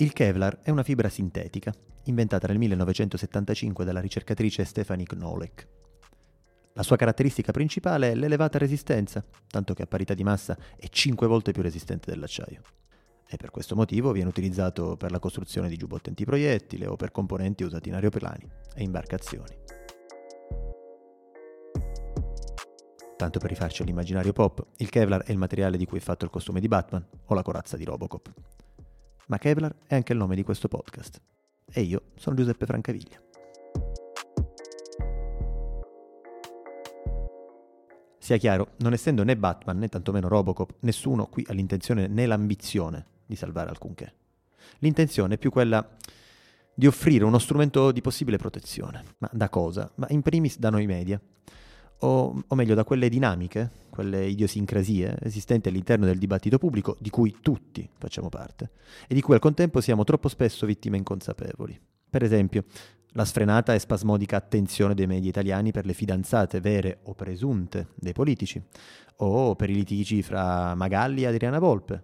Il Kevlar è una fibra sintetica, inventata nel 1975 dalla ricercatrice Stephanie Knolek. La sua caratteristica principale è l'elevata resistenza, tanto che a parità di massa è 5 volte più resistente dell'acciaio. E per questo motivo viene utilizzato per la costruzione di giubbotti antiproiettile o per componenti usati in aeroplani e imbarcazioni. Tanto per rifarci all'immaginario pop, il Kevlar è il materiale di cui è fatto il costume di Batman o la corazza di Robocop ma Kevlar è anche il nome di questo podcast. E io sono Giuseppe Francaviglia. Sia chiaro, non essendo né Batman né tantomeno Robocop, nessuno qui ha l'intenzione né l'ambizione di salvare alcunché. L'intenzione è più quella di offrire uno strumento di possibile protezione. Ma da cosa? Ma in primis da noi media o, o, meglio da quelle dinamiche, quelle idiosincrasie esistenti all'interno del dibattito pubblico di cui tutti facciamo parte e di cui al contempo siamo troppo spesso vittime inconsapevoli. Per esempio, la sfrenata e spasmodica attenzione dei media italiani per le fidanzate vere o presunte dei politici, o per i litigi fra Magalli e Adriana Volpe,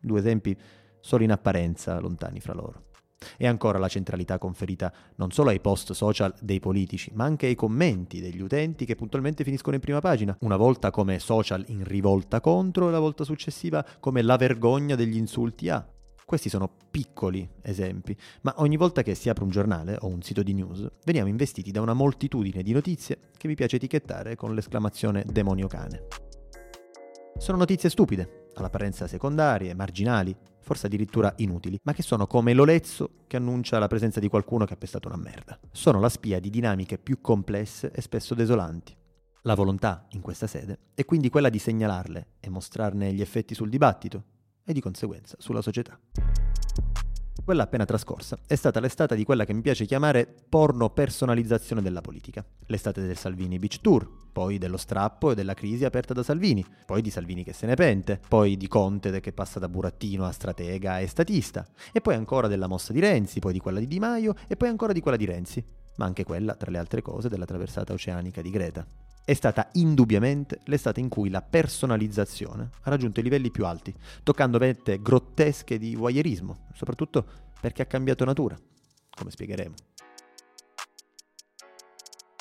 due esempi solo in apparenza lontani fra loro. E ancora la centralità conferita non solo ai post social dei politici, ma anche ai commenti degli utenti che puntualmente finiscono in prima pagina, una volta come social in rivolta contro e la volta successiva come la vergogna degli insulti a. Questi sono piccoli esempi, ma ogni volta che si apre un giornale o un sito di news, veniamo investiti da una moltitudine di notizie che mi piace etichettare con l'esclamazione demonio cane. Sono notizie stupide, all'apparenza secondarie, marginali, forse addirittura inutili, ma che sono come l'olezzo che annuncia la presenza di qualcuno che ha pestato una merda. Sono la spia di dinamiche più complesse e spesso desolanti. La volontà, in questa sede, è quindi quella di segnalarle e mostrarne gli effetti sul dibattito e di conseguenza sulla società. Quella appena trascorsa è stata l'estate di quella che mi piace chiamare porno personalizzazione della politica. L'estate del Salvini Beach Tour, poi dello strappo e della crisi aperta da Salvini, poi di Salvini che se ne pente, poi di Conte che passa da burattino a stratega e statista, e poi ancora della mossa di Renzi, poi di quella di Di Maio e poi ancora di quella di Renzi, ma anche quella, tra le altre cose, della traversata oceanica di Greta è stata indubbiamente l'estate in cui la personalizzazione ha raggiunto i livelli più alti, toccando vette grottesche di voyeurismo, soprattutto perché ha cambiato natura, come spiegheremo.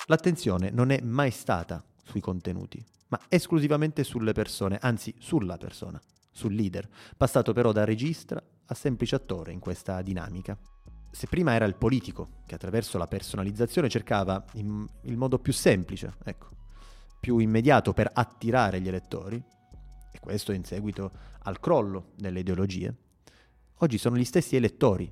L'attenzione non è mai stata sui contenuti, ma esclusivamente sulle persone, anzi sulla persona, sul leader, passato però da regista a semplice attore in questa dinamica. Se prima era il politico che attraverso la personalizzazione cercava il modo più semplice, ecco, più immediato per attirare gli elettori, e questo in seguito al crollo delle ideologie, oggi sono gli stessi elettori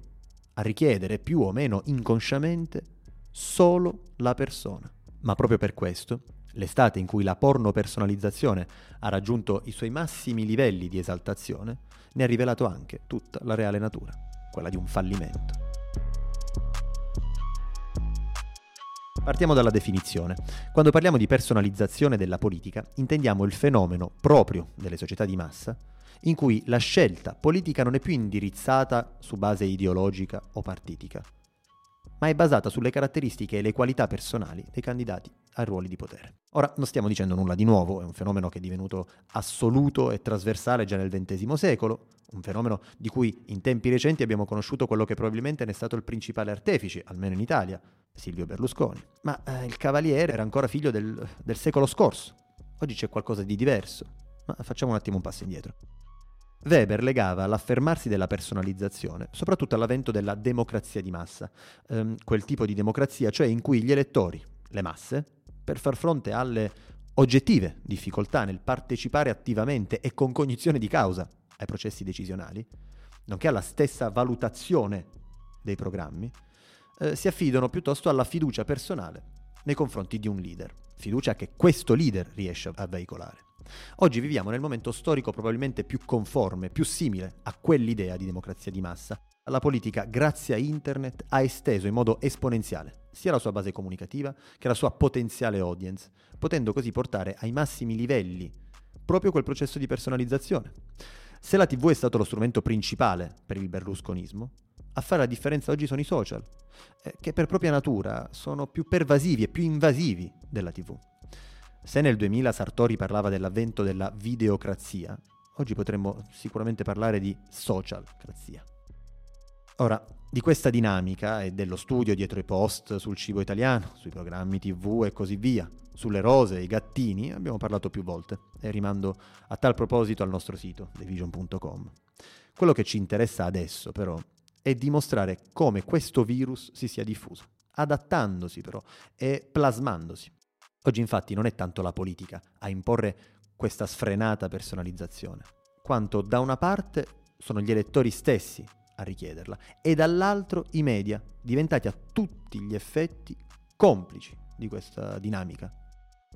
a richiedere più o meno inconsciamente solo la persona. Ma proprio per questo, l'estate in cui la porno personalizzazione ha raggiunto i suoi massimi livelli di esaltazione, ne ha rivelato anche tutta la reale natura, quella di un fallimento. Partiamo dalla definizione. Quando parliamo di personalizzazione della politica, intendiamo il fenomeno proprio delle società di massa in cui la scelta politica non è più indirizzata su base ideologica o partitica, ma è basata sulle caratteristiche e le qualità personali dei candidati ai ruoli di potere. Ora, non stiamo dicendo nulla di nuovo, è un fenomeno che è divenuto assoluto e trasversale già nel XX secolo, un fenomeno di cui in tempi recenti abbiamo conosciuto quello che probabilmente ne è stato il principale artefice, almeno in Italia, Silvio Berlusconi. Ma eh, il cavaliere era ancora figlio del, del secolo scorso. Oggi c'è qualcosa di diverso. Ma facciamo un attimo un passo indietro. Weber legava l'affermarsi della personalizzazione soprattutto all'avvento della democrazia di massa, ehm, quel tipo di democrazia, cioè in cui gli elettori, le masse, per far fronte alle oggettive difficoltà nel partecipare attivamente e con cognizione di causa ai processi decisionali, nonché alla stessa valutazione dei programmi, eh, si affidano piuttosto alla fiducia personale nei confronti di un leader, fiducia che questo leader riesce a veicolare. Oggi viviamo nel momento storico probabilmente più conforme, più simile a quell'idea di democrazia di massa. La politica, grazie a internet, ha esteso in modo esponenziale sia la sua base comunicativa che la sua potenziale audience, potendo così portare ai massimi livelli proprio quel processo di personalizzazione. Se la TV è stato lo strumento principale per il berlusconismo, a fare la differenza oggi sono i social, eh, che per propria natura sono più pervasivi e più invasivi della TV. Se nel 2000 Sartori parlava dell'avvento della videocrazia, oggi potremmo sicuramente parlare di socialcrazia. Ora, di questa dinamica e dello studio dietro i post sul cibo italiano, sui programmi tv e così via, sulle rose e i gattini, abbiamo parlato più volte e rimando a tal proposito al nostro sito, thevision.com. Quello che ci interessa adesso, però, è dimostrare come questo virus si sia diffuso, adattandosi però e plasmandosi. Oggi infatti non è tanto la politica a imporre questa sfrenata personalizzazione, quanto da una parte sono gli elettori stessi a richiederla e dall'altro i media, diventati a tutti gli effetti complici di questa dinamica.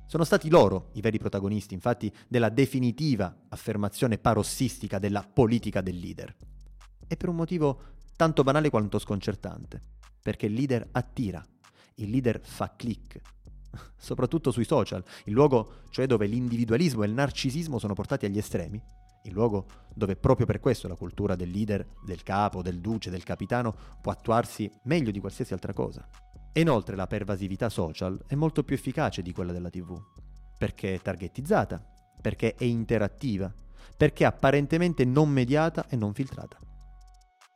Sono stati loro i veri protagonisti, infatti, della definitiva affermazione parossistica della politica del leader. E per un motivo tanto banale quanto sconcertante, perché il leader attira, il leader fa click, soprattutto sui social, il luogo cioè dove l'individualismo e il narcisismo sono portati agli estremi il luogo dove proprio per questo la cultura del leader, del capo, del duce, del capitano può attuarsi meglio di qualsiasi altra cosa. E inoltre la pervasività social è molto più efficace di quella della TV, perché è targetizzata, perché è interattiva, perché è apparentemente non mediata e non filtrata.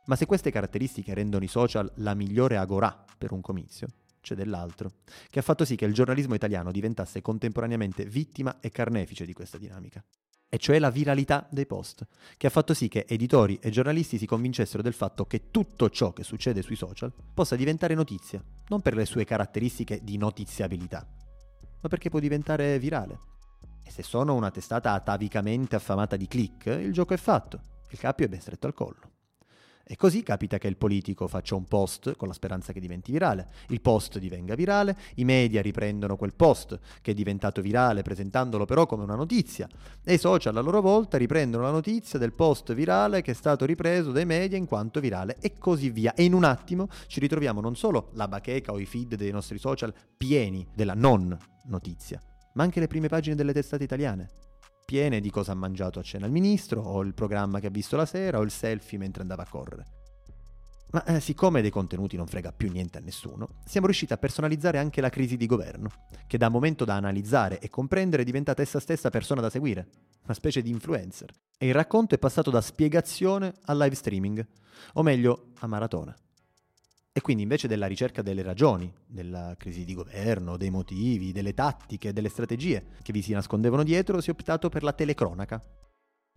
Ma se queste caratteristiche rendono i social la migliore agorà per un comizio, c'è dell'altro, che ha fatto sì che il giornalismo italiano diventasse contemporaneamente vittima e carnefice di questa dinamica e cioè la viralità dei post, che ha fatto sì che editori e giornalisti si convincessero del fatto che tutto ciò che succede sui social possa diventare notizia, non per le sue caratteristiche di notiziabilità, ma perché può diventare virale. E se sono una testata atavicamente affamata di click, il gioco è fatto, il cappio è ben stretto al collo. E così capita che il politico faccia un post con la speranza che diventi virale, il post divenga virale, i media riprendono quel post che è diventato virale presentandolo però come una notizia e i social a loro volta riprendono la notizia del post virale che è stato ripreso dai media in quanto virale e così via. E in un attimo ci ritroviamo non solo la bacheca o i feed dei nostri social pieni della non notizia, ma anche le prime pagine delle testate italiane piene di cosa ha mangiato a cena il ministro, o il programma che ha visto la sera, o il selfie mentre andava a correre. Ma eh, siccome dei contenuti non frega più niente a nessuno, siamo riusciti a personalizzare anche la crisi di governo, che da momento da analizzare e comprendere è diventata essa stessa persona da seguire, una specie di influencer. E il racconto è passato da spiegazione a live streaming, o meglio, a maratona. E quindi invece della ricerca delle ragioni, della crisi di governo, dei motivi, delle tattiche, delle strategie che vi si nascondevano dietro, si è optato per la telecronaca.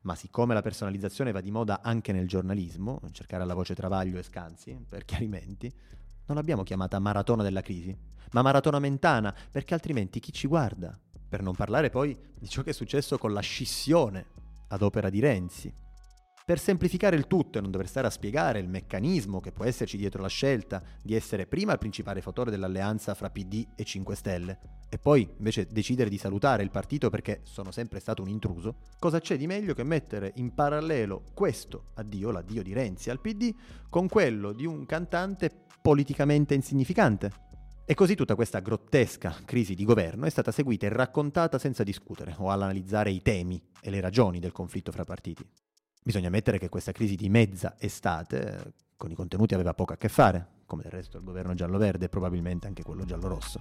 Ma siccome la personalizzazione va di moda anche nel giornalismo, cercare alla voce Travaglio e Scanzi, per chiarimenti, non l'abbiamo chiamata maratona della crisi, ma maratona mentana, perché altrimenti chi ci guarda? Per non parlare poi di ciò che è successo con la scissione ad opera di Renzi, per semplificare il tutto e non dover stare a spiegare il meccanismo che può esserci dietro la scelta di essere prima il principale fattore dell'alleanza fra PD e 5 Stelle e poi invece decidere di salutare il partito perché sono sempre stato un intruso, cosa c'è di meglio che mettere in parallelo questo addio, l'addio di Renzi al PD, con quello di un cantante politicamente insignificante? E così tutta questa grottesca crisi di governo è stata seguita e raccontata senza discutere o analizzare i temi e le ragioni del conflitto fra partiti. Bisogna ammettere che questa crisi di mezza estate con i contenuti aveva poco a che fare, come del resto il governo giallo-verde e probabilmente anche quello giallo-rosso.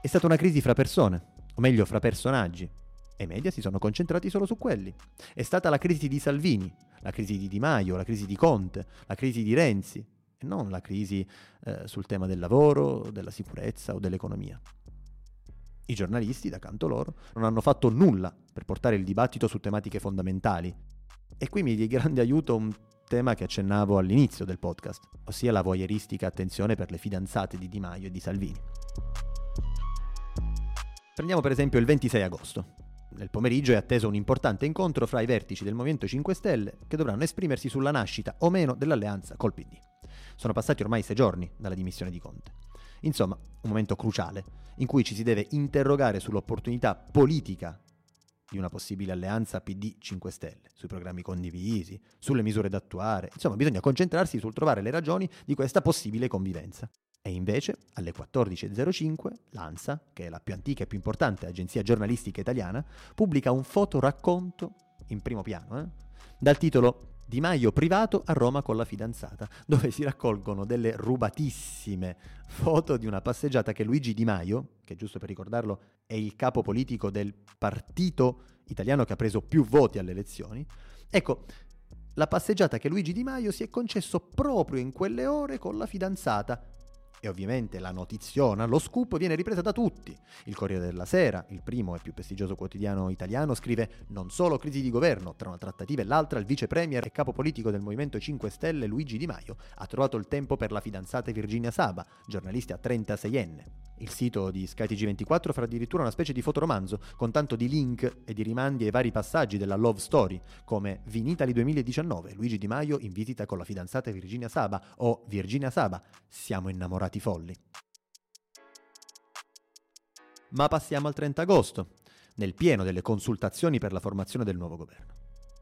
È stata una crisi fra persone, o meglio fra personaggi, e i media si sono concentrati solo su quelli. È stata la crisi di Salvini, la crisi di Di Maio, la crisi di Conte, la crisi di Renzi, e non la crisi eh, sul tema del lavoro, della sicurezza o dell'economia. I giornalisti, da canto loro, non hanno fatto nulla per portare il dibattito su tematiche fondamentali e qui mi di grande aiuto un tema che accennavo all'inizio del podcast, ossia la voyeuristica attenzione per le fidanzate di Di Maio e di Salvini. Prendiamo per esempio il 26 agosto. Nel pomeriggio è atteso un importante incontro fra i vertici del Movimento 5 Stelle che dovranno esprimersi sulla nascita o meno dell'alleanza col PD. Sono passati ormai sei giorni dalla dimissione di Conte. Insomma, un momento cruciale in cui ci si deve interrogare sull'opportunità politica di una possibile alleanza PD-5 Stelle, sui programmi condivisi, sulle misure da attuare. Insomma, bisogna concentrarsi sul trovare le ragioni di questa possibile convivenza. E invece, alle 14.05, l'ANSA, che è la più antica e più importante agenzia giornalistica italiana, pubblica un fotoracconto in primo piano, eh, dal titolo di Maio privato a Roma con la fidanzata, dove si raccolgono delle rubatissime foto di una passeggiata che Luigi Di Maio, che giusto per ricordarlo è il capo politico del partito italiano che ha preso più voti alle elezioni, ecco, la passeggiata che Luigi Di Maio si è concesso proprio in quelle ore con la fidanzata, e ovviamente la notiziona, lo scoop viene ripresa da tutti. Il Corriere della Sera, il primo e più prestigioso quotidiano italiano, scrive non solo crisi di governo, tra una trattativa e l'altra il vice premier e capo politico del Movimento 5 Stelle Luigi Di Maio ha trovato il tempo per la fidanzata Virginia Saba, giornalista 36enne. Il sito di SkyTG24 fa addirittura una specie di fotoromanzo con tanto di link e di rimandi ai vari passaggi della love story, come Vinitali 2019, Luigi Di Maio in visita con la fidanzata Virginia Saba o Virginia Saba, siamo innamorati folli. Ma passiamo al 30 agosto, nel pieno delle consultazioni per la formazione del nuovo governo.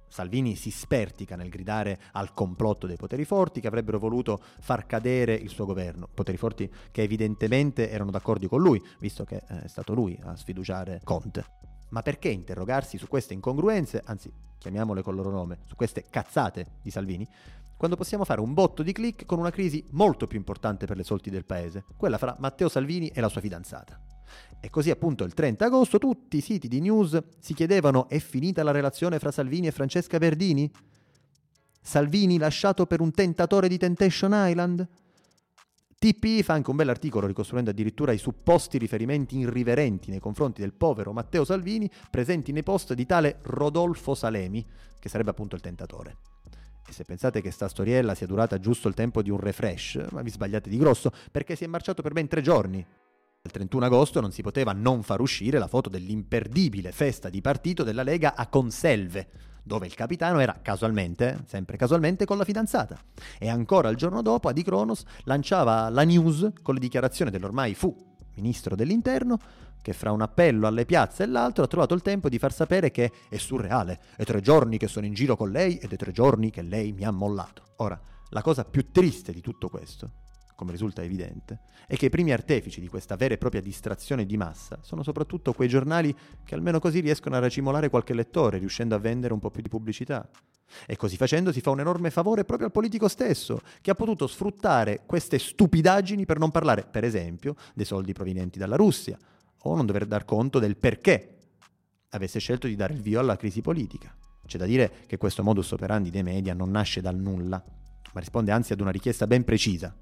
Salvini si spertica nel gridare al complotto dei poteri forti che avrebbero voluto far cadere il suo governo, poteri forti che evidentemente erano d'accordo con lui, visto che eh, è stato lui a sfiduciare Conte. Ma perché interrogarsi su queste incongruenze, anzi chiamiamole col loro nome, su queste cazzate di Salvini, quando possiamo fare un botto di click con una crisi molto più importante per le sorti del paese, quella fra Matteo Salvini e la sua fidanzata. E così appunto il 30 agosto tutti i siti di news si chiedevano è finita la relazione fra Salvini e Francesca Verdini? Salvini lasciato per un tentatore di Temptation Island? TPI fa anche un bell'articolo ricostruendo addirittura i supposti riferimenti irriverenti nei confronti del povero Matteo Salvini presenti nei post di tale Rodolfo Salemi, che sarebbe appunto il tentatore. E se pensate che sta storiella sia durata giusto il tempo di un refresh, ma vi sbagliate di grosso, perché si è marciato per ben tre giorni il 31 agosto non si poteva non far uscire la foto dell'imperdibile festa di partito della Lega a Conselve, dove il capitano era casualmente, sempre casualmente, con la fidanzata. E ancora il giorno dopo Adi Kronos lanciava la news con le dichiarazioni dell'ormai fu ministro dell'interno che fra un appello alle piazze e l'altro ha trovato il tempo di far sapere che è surreale, è tre giorni che sono in giro con lei ed è tre giorni che lei mi ha mollato. Ora, la cosa più triste di tutto questo come risulta evidente, è che i primi artefici di questa vera e propria distrazione di massa sono soprattutto quei giornali che almeno così riescono a racimolare qualche lettore, riuscendo a vendere un po' più di pubblicità. E così facendo si fa un enorme favore proprio al politico stesso, che ha potuto sfruttare queste stupidaggini per non parlare, per esempio, dei soldi provenienti dalla Russia, o non dover dar conto del perché avesse scelto di dare il via alla crisi politica. C'è da dire che questo modus operandi dei media non nasce dal nulla, ma risponde anzi ad una richiesta ben precisa,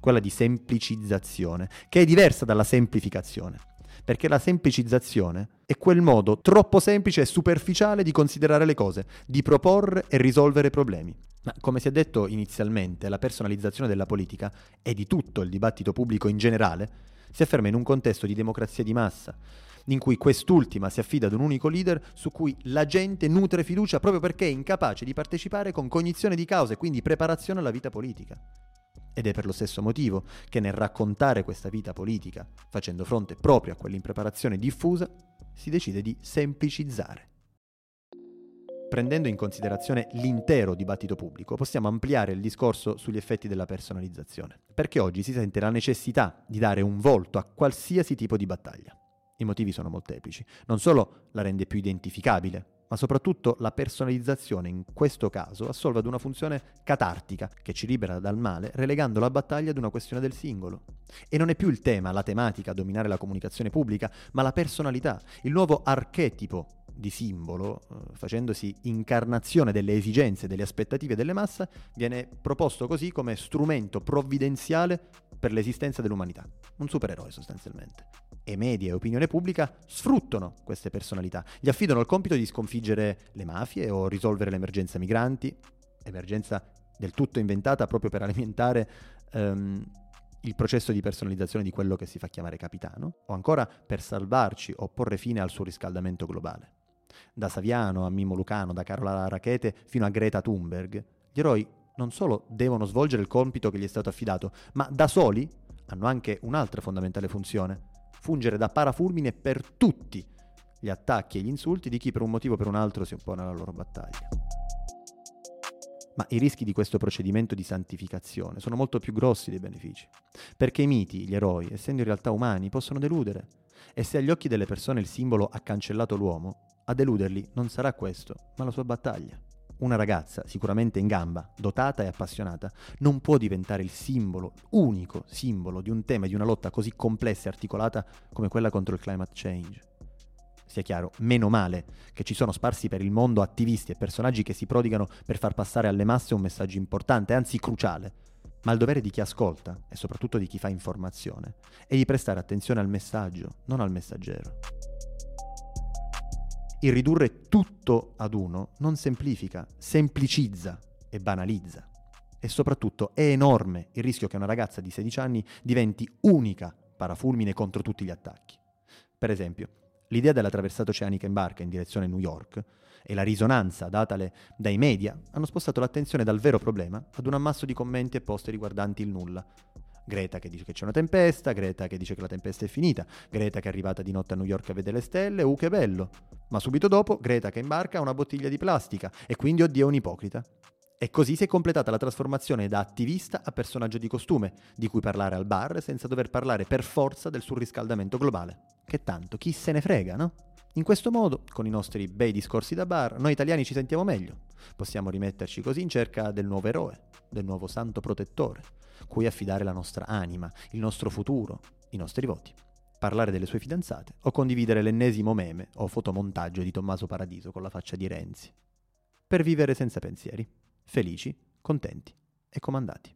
quella di semplicizzazione, che è diversa dalla semplificazione. Perché la semplicizzazione è quel modo troppo semplice e superficiale di considerare le cose, di proporre e risolvere problemi. Ma come si è detto inizialmente, la personalizzazione della politica e di tutto il dibattito pubblico in generale si afferma in un contesto di democrazia di massa, in cui quest'ultima si affida ad un unico leader su cui la gente nutre fiducia proprio perché è incapace di partecipare con cognizione di causa e quindi preparazione alla vita politica. Ed è per lo stesso motivo che nel raccontare questa vita politica, facendo fronte proprio a quell'impreparazione diffusa, si decide di semplicizzare. Prendendo in considerazione l'intero dibattito pubblico, possiamo ampliare il discorso sugli effetti della personalizzazione, perché oggi si sente la necessità di dare un volto a qualsiasi tipo di battaglia. I motivi sono molteplici. Non solo la rende più identificabile, ma soprattutto la personalizzazione in questo caso assolve ad una funzione catartica che ci libera dal male, relegando la battaglia ad una questione del singolo. E non è più il tema, la tematica a dominare la comunicazione pubblica, ma la personalità, il nuovo archetipo di simbolo, eh, facendosi incarnazione delle esigenze, delle aspettative delle masse, viene proposto così come strumento provvidenziale per l'esistenza dell'umanità. Un supereroe sostanzialmente. E media e opinione pubblica sfruttano queste personalità, gli affidano il compito di sconfiggere le mafie o risolvere l'emergenza migranti, emergenza del tutto inventata proprio per alimentare um, il processo di personalizzazione di quello che si fa chiamare capitano, o ancora per salvarci o porre fine al suo riscaldamento globale. Da Saviano a Mimo Lucano, da Carola Rachete fino a Greta Thunberg, gli eroi non solo devono svolgere il compito che gli è stato affidato, ma da soli hanno anche un'altra fondamentale funzione, fungere da parafulmine per tutti gli attacchi e gli insulti di chi per un motivo o per un altro si oppone alla loro battaglia. Ma i rischi di questo procedimento di santificazione sono molto più grossi dei benefici, perché i miti, gli eroi, essendo in realtà umani, possono deludere, e se agli occhi delle persone il simbolo ha cancellato l'uomo, a deluderli non sarà questo, ma la sua battaglia. Una ragazza, sicuramente in gamba, dotata e appassionata, non può diventare il simbolo, unico simbolo di un tema e di una lotta così complessa e articolata come quella contro il climate change. sia chiaro, meno male che ci sono sparsi per il mondo attivisti e personaggi che si prodigano per far passare alle masse un messaggio importante, anzi cruciale. Ma il dovere di chi ascolta, e soprattutto di chi fa informazione, è di prestare attenzione al messaggio, non al messaggero. Il ridurre tutto ad uno non semplifica, semplicizza e banalizza. E soprattutto è enorme il rischio che una ragazza di 16 anni diventi unica parafulmine contro tutti gli attacchi. Per esempio, l'idea della traversata oceanica in barca in direzione New York e la risonanza datale dai media hanno spostato l'attenzione dal vero problema ad un ammasso di commenti e post riguardanti il nulla. Greta che dice che c'è una tempesta, Greta che dice che la tempesta è finita, Greta che è arrivata di notte a New York a vedere le stelle, uh che bello. Ma subito dopo Greta che imbarca una bottiglia di plastica e quindi oddio è un ipocrita. E così si è completata la trasformazione da attivista a personaggio di costume, di cui parlare al bar senza dover parlare per forza del surriscaldamento globale. Che tanto, chi se ne frega, no? In questo modo, con i nostri bei discorsi da bar, noi italiani ci sentiamo meglio. Possiamo rimetterci così in cerca del nuovo eroe, del nuovo santo protettore, cui affidare la nostra anima, il nostro futuro, i nostri voti. Parlare delle sue fidanzate o condividere l'ennesimo meme o fotomontaggio di Tommaso Paradiso con la faccia di Renzi. Per vivere senza pensieri felici, contenti e comandati.